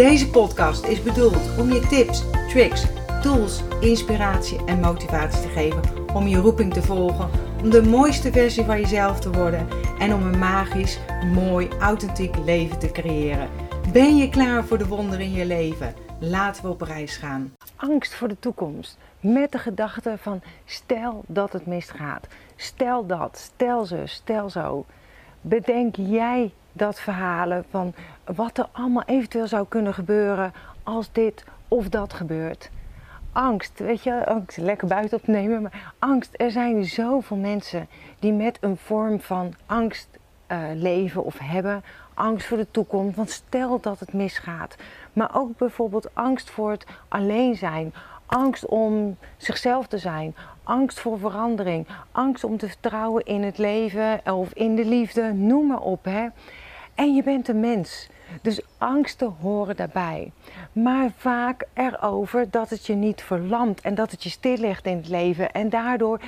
Deze podcast is bedoeld om je tips, tricks, tools, inspiratie en motivatie te geven om je roeping te volgen, om de mooiste versie van jezelf te worden en om een magisch, mooi, authentiek leven te creëren. Ben je klaar voor de wonderen in je leven? Laten we op reis gaan. Angst voor de toekomst. Met de gedachte van stel dat het misgaat. Stel dat, stel zo, stel zo. Bedenk jij dat verhalen van wat er allemaal eventueel zou kunnen gebeuren als dit of dat gebeurt. Angst, weet je, angst, lekker buiten opnemen, maar angst. Er zijn zoveel mensen die met een vorm van angst uh, leven of hebben. Angst voor de toekomst, want stel dat het misgaat. Maar ook bijvoorbeeld angst voor het alleen zijn. Angst om zichzelf te zijn. Angst voor verandering. Angst om te vertrouwen in het leven of in de liefde. Noem maar op. Hè. En je bent een mens. Dus angsten horen daarbij. Maar vaak erover dat het je niet verlamt en dat het je stillegt in het leven. En daardoor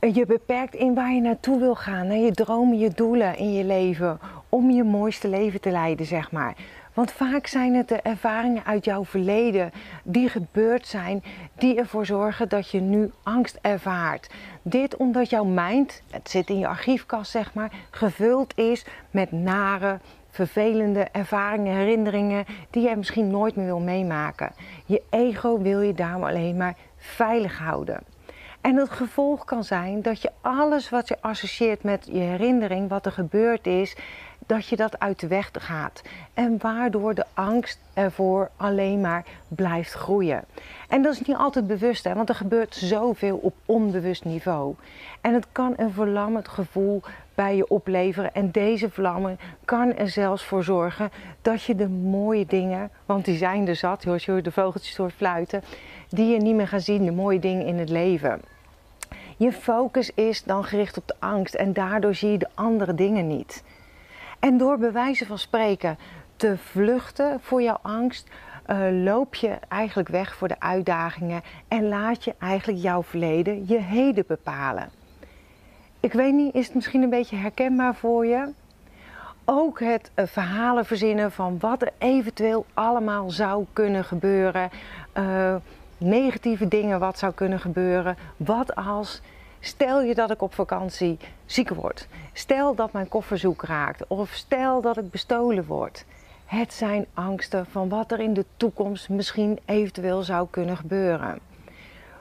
je beperkt in waar je naartoe wil gaan. Naar je dromen, je doelen in je leven. Om je mooiste leven te leiden, zeg maar. Want vaak zijn het de ervaringen uit jouw verleden die gebeurd zijn, die ervoor zorgen dat je nu angst ervaart. Dit omdat jouw mind, het zit in je archiefkast zeg maar, gevuld is met nare, vervelende ervaringen, herinneringen die je misschien nooit meer wil meemaken. Je ego wil je daarom alleen maar veilig houden. En het gevolg kan zijn dat je alles wat je associeert met je herinnering, wat er gebeurd is, dat je dat uit de weg gaat. En waardoor de angst ervoor alleen maar blijft groeien. En dat is niet altijd bewust, hè, want er gebeurt zoveel op onbewust niveau. En het kan een verlammend gevoel bij je opleveren. En deze vlammen kan er zelfs voor zorgen dat je de mooie dingen, want die zijn er zat, je de vogeltjes hoort fluiten, die je niet meer gaat zien, de mooie dingen in het leven. Je focus is dan gericht op de angst en daardoor zie je de andere dingen niet. En door bewijzen van spreken te vluchten voor jouw angst, uh, loop je eigenlijk weg voor de uitdagingen en laat je eigenlijk jouw verleden je heden bepalen. Ik weet niet, is het misschien een beetje herkenbaar voor je? Ook het uh, verhalen verzinnen van wat er eventueel allemaal zou kunnen gebeuren. Uh, negatieve dingen wat zou kunnen gebeuren. Wat als, stel je dat ik op vakantie ziek word. Stel dat mijn koffer zoek raakt. Of stel dat ik bestolen word. Het zijn angsten van wat er in de toekomst misschien eventueel zou kunnen gebeuren.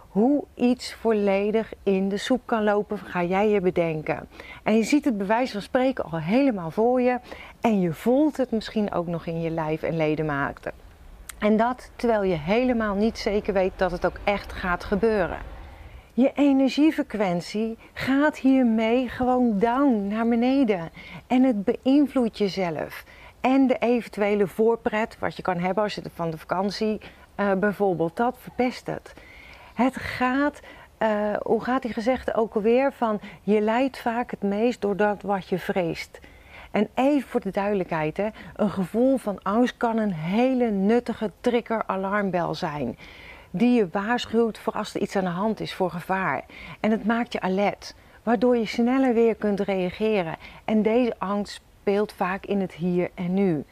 Hoe iets volledig in de soep kan lopen, ga jij je bedenken. En je ziet het bewijs van spreken al helemaal voor je. En je voelt het misschien ook nog in je lijf en ledematen. En dat terwijl je helemaal niet zeker weet dat het ook echt gaat gebeuren. Je energiefrequentie gaat hiermee gewoon down naar beneden. En het beïnvloedt jezelf. En de eventuele voorpret, wat je kan hebben als je van de vakantie uh, bijvoorbeeld, dat verpest het. Het gaat, uh, hoe gaat die gezegde ook alweer, van je lijdt vaak het meest door dat wat je vreest. En even voor de duidelijkheid, hè, een gevoel van angst kan een hele nuttige trigger-alarmbel zijn. Die je waarschuwt voor als er iets aan de hand is voor gevaar. En het maakt je alert, waardoor je sneller weer kunt reageren. En deze angst speelt vaak in het hier en nu.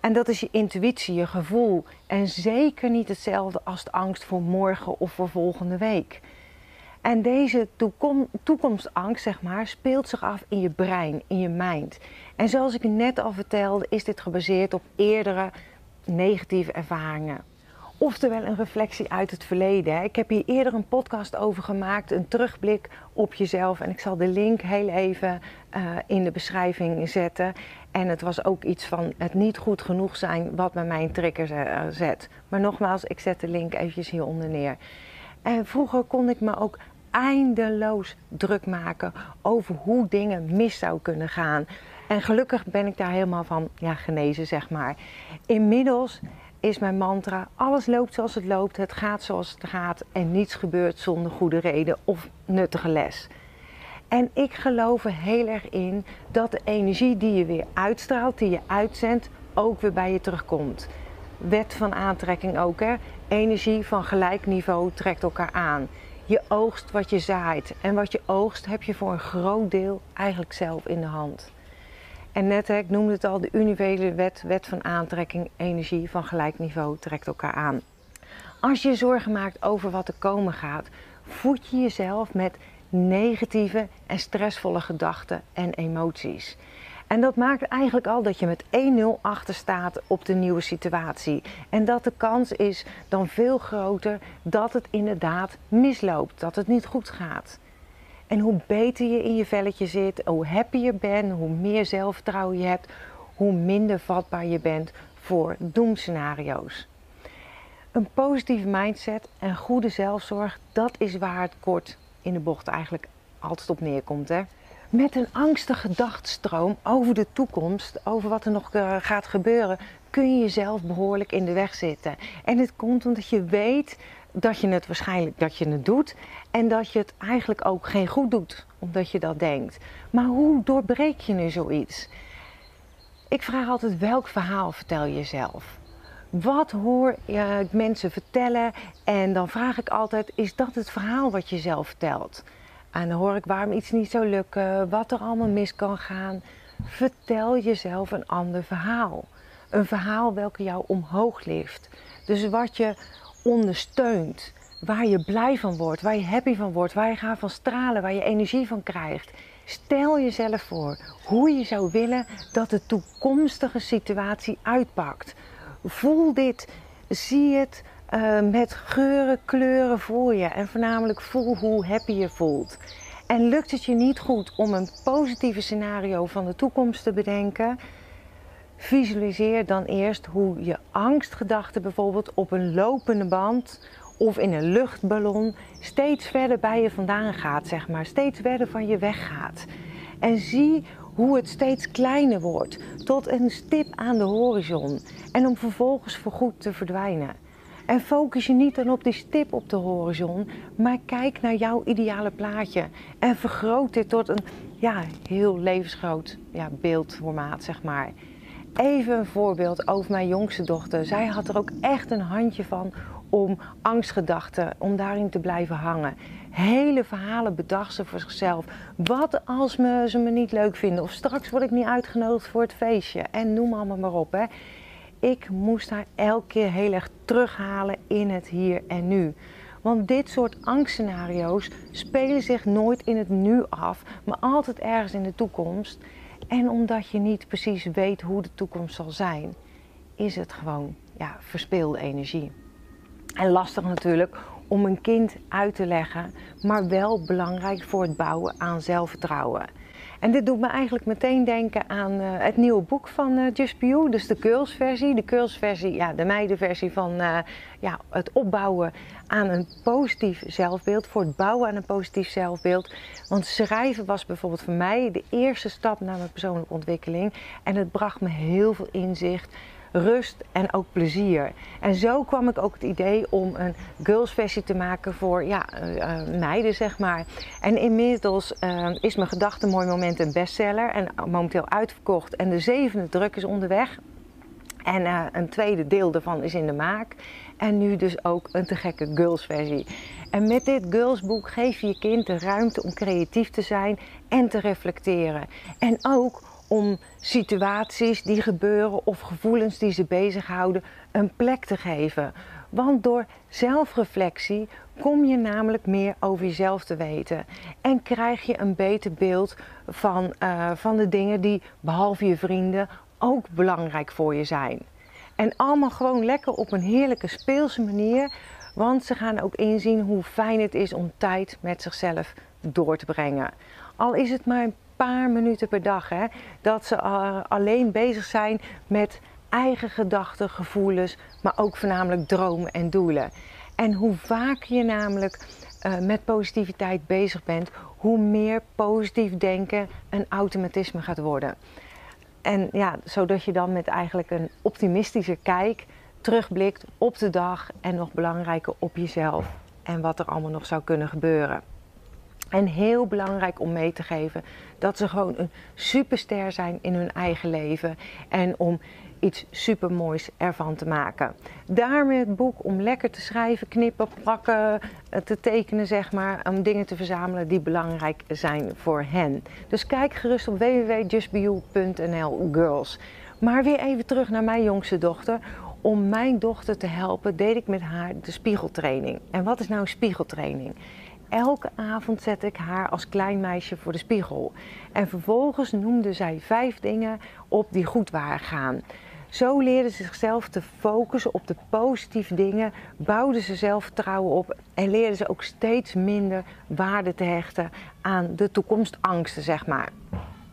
En dat is je intuïtie, je gevoel. En zeker niet hetzelfde als de angst voor morgen of voor volgende week. En deze toekom toekomstangst, zeg maar, speelt zich af in je brein, in je mind. En zoals ik net al vertelde, is dit gebaseerd op eerdere negatieve ervaringen. Oftewel een reflectie uit het verleden. Ik heb hier eerder een podcast over gemaakt, een terugblik op jezelf. En ik zal de link heel even uh, in de beschrijving zetten. En het was ook iets van het niet goed genoeg zijn wat bij mijn trigger uh, zet. Maar nogmaals, ik zet de link eventjes hieronder neer. En vroeger kon ik me ook eindeloos druk maken over hoe dingen mis zou kunnen gaan. En gelukkig ben ik daar helemaal van ja, genezen, zeg maar. Inmiddels is mijn mantra: alles loopt zoals het loopt, het gaat zoals het gaat en niets gebeurt zonder goede reden of nuttige les. En ik geloof er heel erg in dat de energie die je weer uitstraalt, die je uitzendt, ook weer bij je terugkomt. Wet van aantrekking ook, hè? Energie van gelijk niveau trekt elkaar aan. Je oogst wat je zaait. En wat je oogst heb je voor een groot deel eigenlijk zelf in de hand. En net, ik noemde het al, de universele wet, wet van aantrekking, energie van gelijk niveau trekt elkaar aan. Als je je zorgen maakt over wat er komen gaat, voed je jezelf met negatieve en stressvolle gedachten en emoties. En dat maakt eigenlijk al dat je met 1-0 achter staat op de nieuwe situatie. En dat de kans is dan veel groter dat het inderdaad misloopt, dat het niet goed gaat. En hoe beter je in je velletje zit, hoe happier bent, hoe meer zelfvertrouwen je hebt, hoe minder vatbaar je bent voor doemscenario's. Een positieve mindset en goede zelfzorg, dat is waar het kort in de bocht eigenlijk altijd op neerkomt. Hè? Met een angstige gedachtstroom over de toekomst, over wat er nog eh, gaat gebeuren, kun je jezelf behoorlijk in de weg zitten. En het komt omdat je weet dat je het waarschijnlijk dat je het doet en dat je het eigenlijk ook geen goed doet, omdat je dat denkt. Maar hoe doorbreek je nu zoiets? Ik vraag altijd welk verhaal vertel je zelf? Wat hoor je mensen vertellen? En dan vraag ik altijd: is dat het verhaal wat je zelf vertelt? En dan hoor ik waarom iets niet zou lukken, wat er allemaal mis kan gaan. Vertel jezelf een ander verhaal. Een verhaal welke jou omhoog lift. Dus wat je ondersteunt, waar je blij van wordt, waar je happy van wordt, waar je gaat van stralen, waar je energie van krijgt. Stel jezelf voor hoe je zou willen dat de toekomstige situatie uitpakt. Voel dit, zie het uh, met geuren, kleuren voor je en voornamelijk voel hoe happy je voelt. En lukt het je niet goed om een positieve scenario van de toekomst te bedenken, visualiseer dan eerst hoe je angstgedachten bijvoorbeeld op een lopende band of in een luchtballon steeds verder bij je vandaan gaat, zeg maar, steeds verder van je weggaat. En zie hoe het steeds kleiner wordt tot een stip aan de horizon en om vervolgens voorgoed te verdwijnen. En focus je niet dan op die stip op de horizon, maar kijk naar jouw ideale plaatje en vergroot dit tot een ja, heel levensgroot ja, beeldformaat, zeg maar. Even een voorbeeld over mijn jongste dochter. Zij had er ook echt een handje van om angstgedachten, om daarin te blijven hangen. Hele verhalen bedacht ze voor zichzelf. Wat als me, ze me niet leuk vinden? Of straks word ik niet uitgenodigd voor het feestje. En noem allemaal maar op. Hè. Ik moest haar elke keer heel erg terughalen in het hier en nu. Want dit soort angstscenario's spelen zich nooit in het nu af, maar altijd ergens in de toekomst. En omdat je niet precies weet hoe de toekomst zal zijn, is het gewoon ja, verspeelde energie. En lastig natuurlijk om een kind uit te leggen, maar wel belangrijk voor het bouwen aan zelfvertrouwen. En dit doet me eigenlijk meteen denken aan uh, het nieuwe boek van uh, Just Be dus de Girls versie. De Girls versie, ja, de meidenversie van uh, ja, het opbouwen aan een positief zelfbeeld, voor het bouwen aan een positief zelfbeeld. Want schrijven was bijvoorbeeld voor mij de eerste stap naar mijn persoonlijke ontwikkeling. En het bracht me heel veel inzicht rust en ook plezier. En zo kwam ik ook het idee om een girls versie te maken voor ja, uh, meiden, zeg maar. En inmiddels uh, is mijn gedachte Mooi Moment een bestseller en momenteel uitverkocht. En de zevende druk is onderweg. En een tweede deel daarvan is in de maak. En nu dus ook een te gekke girls versie. En met dit girlsboek geef je je kind de ruimte om creatief te zijn en te reflecteren. En ook om situaties die gebeuren of gevoelens die ze bezighouden een plek te geven. Want door zelfreflectie kom je namelijk meer over jezelf te weten. En krijg je een beter beeld van, uh, van de dingen die, behalve je vrienden, ook belangrijk voor je zijn. En allemaal gewoon lekker op een heerlijke speelse manier. Want ze gaan ook inzien hoe fijn het is om tijd met zichzelf door te brengen. Al is het maar een paar minuten per dag. Hè, dat ze uh, alleen bezig zijn met eigen gedachten, gevoelens, maar ook voornamelijk dromen en doelen. En hoe vaker je namelijk uh, met positiviteit bezig bent, hoe meer positief denken een automatisme gaat worden. En ja, zodat je dan met eigenlijk een optimistische kijk terugblikt op de dag en nog belangrijker op jezelf en wat er allemaal nog zou kunnen gebeuren. En heel belangrijk om mee te geven dat ze gewoon een superster zijn in hun eigen leven en om iets supermoois ervan te maken. Daarmee het boek om lekker te schrijven, knippen, plakken, eh, te tekenen, zeg maar, om dingen te verzamelen die belangrijk zijn voor hen. Dus kijk gerust op www.justbeyou.nl girls. Maar weer even terug naar mijn jongste dochter. Om mijn dochter te helpen, deed ik met haar de spiegeltraining. En wat is nou een spiegeltraining? Elke avond zette ik haar als klein meisje voor de spiegel. En vervolgens noemde zij vijf dingen op die goed waren gaan. Zo leerde ze zichzelf te focussen op de positieve dingen, bouwde ze zelfvertrouwen op en leerde ze ook steeds minder waarde te hechten aan de toekomstangsten, zeg maar.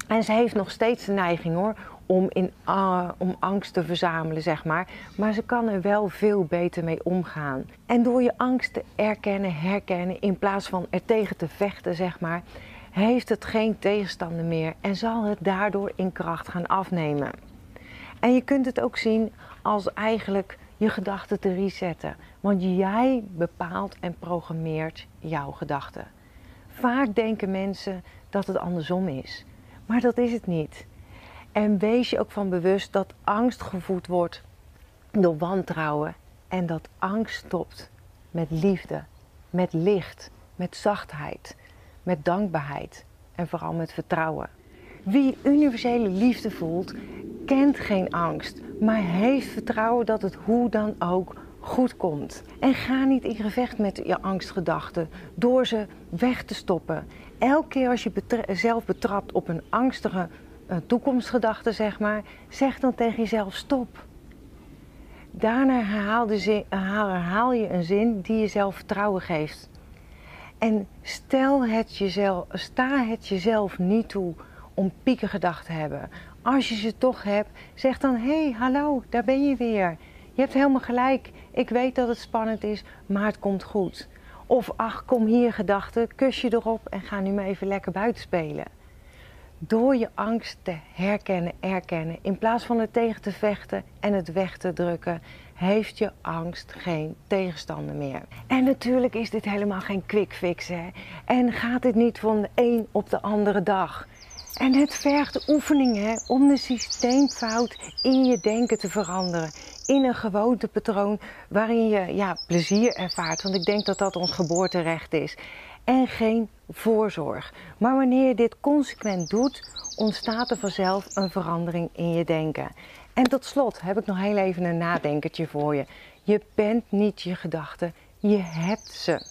En ze heeft nog steeds de neiging hoor om, uh, om angst te verzamelen, zeg maar. Maar ze kan er wel veel beter mee omgaan. En door je angst te erkennen, herkennen, in plaats van er tegen te vechten, zeg maar, heeft het geen tegenstander meer en zal het daardoor in kracht gaan afnemen. En je kunt het ook zien als eigenlijk je gedachten te resetten. Want jij bepaalt en programmeert jouw gedachten. Vaak denken mensen dat het andersom is. Maar dat is het niet. En wees je ook van bewust dat angst gevoed wordt door wantrouwen. En dat angst stopt met liefde, met licht, met zachtheid, met dankbaarheid en vooral met vertrouwen. Wie universele liefde voelt, kent geen angst, maar heeft vertrouwen dat het hoe dan ook goed komt. En ga niet in gevecht met je angstgedachten door ze weg te stoppen. Elke keer als je zelf betrapt op een angstige uh, toekomstgedachte, zeg maar, zeg dan tegen jezelf stop. Daarna herhaal, herhaal je een zin die jezelf vertrouwen geeft. En stel het jezelf, sta het jezelf niet toe om piekengedachten te hebben. Als je ze toch hebt, zeg dan: hé, hey, hallo, daar ben je weer. Je hebt helemaal gelijk. Ik weet dat het spannend is, maar het komt goed. Of ach, kom hier gedachten, kus je erop en ga nu maar even lekker buiten spelen. Door je angst te herkennen, erkennen, in plaats van het tegen te vechten en het weg te drukken, heeft je angst geen tegenstander meer. En natuurlijk is dit helemaal geen quick fix, hè? En gaat dit niet van de een op de andere dag. En het vergt oefening hè, om de systeemfout in je denken te veranderen. In een gewoontepatroon waarin je ja, plezier ervaart. Want ik denk dat dat ons geboorterecht is. En geen voorzorg. Maar wanneer je dit consequent doet, ontstaat er vanzelf een verandering in je denken. En tot slot heb ik nog heel even een nadenkertje voor je. Je bent niet je gedachten, je hebt ze.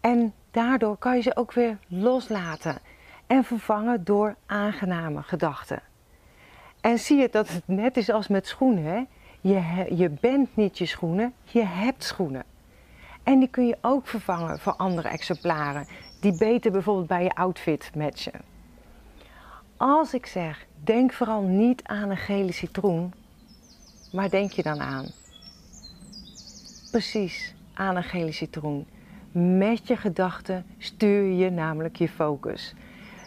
En daardoor kan je ze ook weer loslaten en vervangen door aangename gedachten. En zie je dat het net is als met schoenen. Je, je bent niet je schoenen, je hebt schoenen. En die kun je ook vervangen voor andere exemplaren die beter bijvoorbeeld bij je outfit matchen. Als ik zeg, denk vooral niet aan een gele citroen, waar denk je dan aan? Precies, aan een gele citroen. Met je gedachten stuur je namelijk je focus.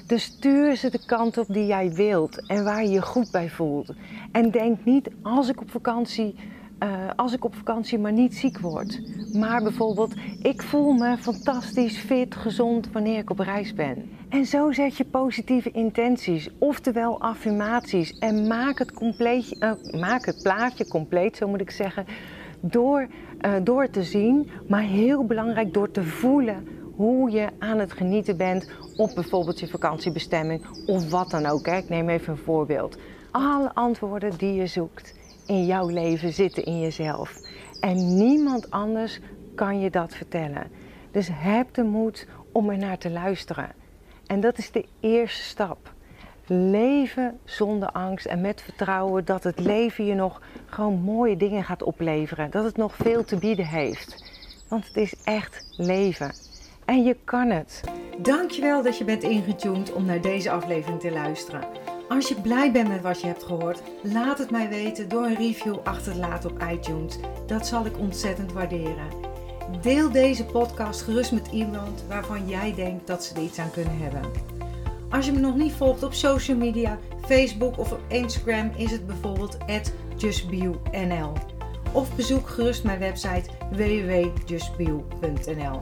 Dus stuur ze de kant op die jij wilt en waar je je goed bij voelt. En denk niet als ik op vakantie, uh, als ik op vakantie maar niet ziek word. Maar bijvoorbeeld, ik voel me fantastisch, fit, gezond wanneer ik op reis ben. En zo zet je positieve intenties, oftewel affirmaties. En maak het, compleet, uh, maak het plaatje compleet, zo moet ik zeggen, door, uh, door te zien, maar heel belangrijk door te voelen hoe je aan het genieten bent op bijvoorbeeld je vakantiebestemming of wat dan ook. Hè. Ik neem even een voorbeeld. Alle antwoorden die je zoekt in jouw leven zitten in jezelf. En niemand anders kan je dat vertellen. Dus heb de moed om er naar te luisteren. En dat is de eerste stap. Leven zonder angst en met vertrouwen dat het leven je nog gewoon mooie dingen gaat opleveren. Dat het nog veel te bieden heeft. Want het is echt leven. En je kan het. Dankjewel dat je bent ingetuned om naar deze aflevering te luisteren. Als je blij bent met wat je hebt gehoord, laat het mij weten door een review achter te laten op iTunes. Dat zal ik ontzettend waarderen. Deel deze podcast gerust met iemand waarvan jij denkt dat ze er iets aan kunnen hebben. Als je me nog niet volgt op social media, Facebook of op Instagram is het bijvoorbeeld @justbionl. of bezoek gerust mijn website www.justbeyou.nl.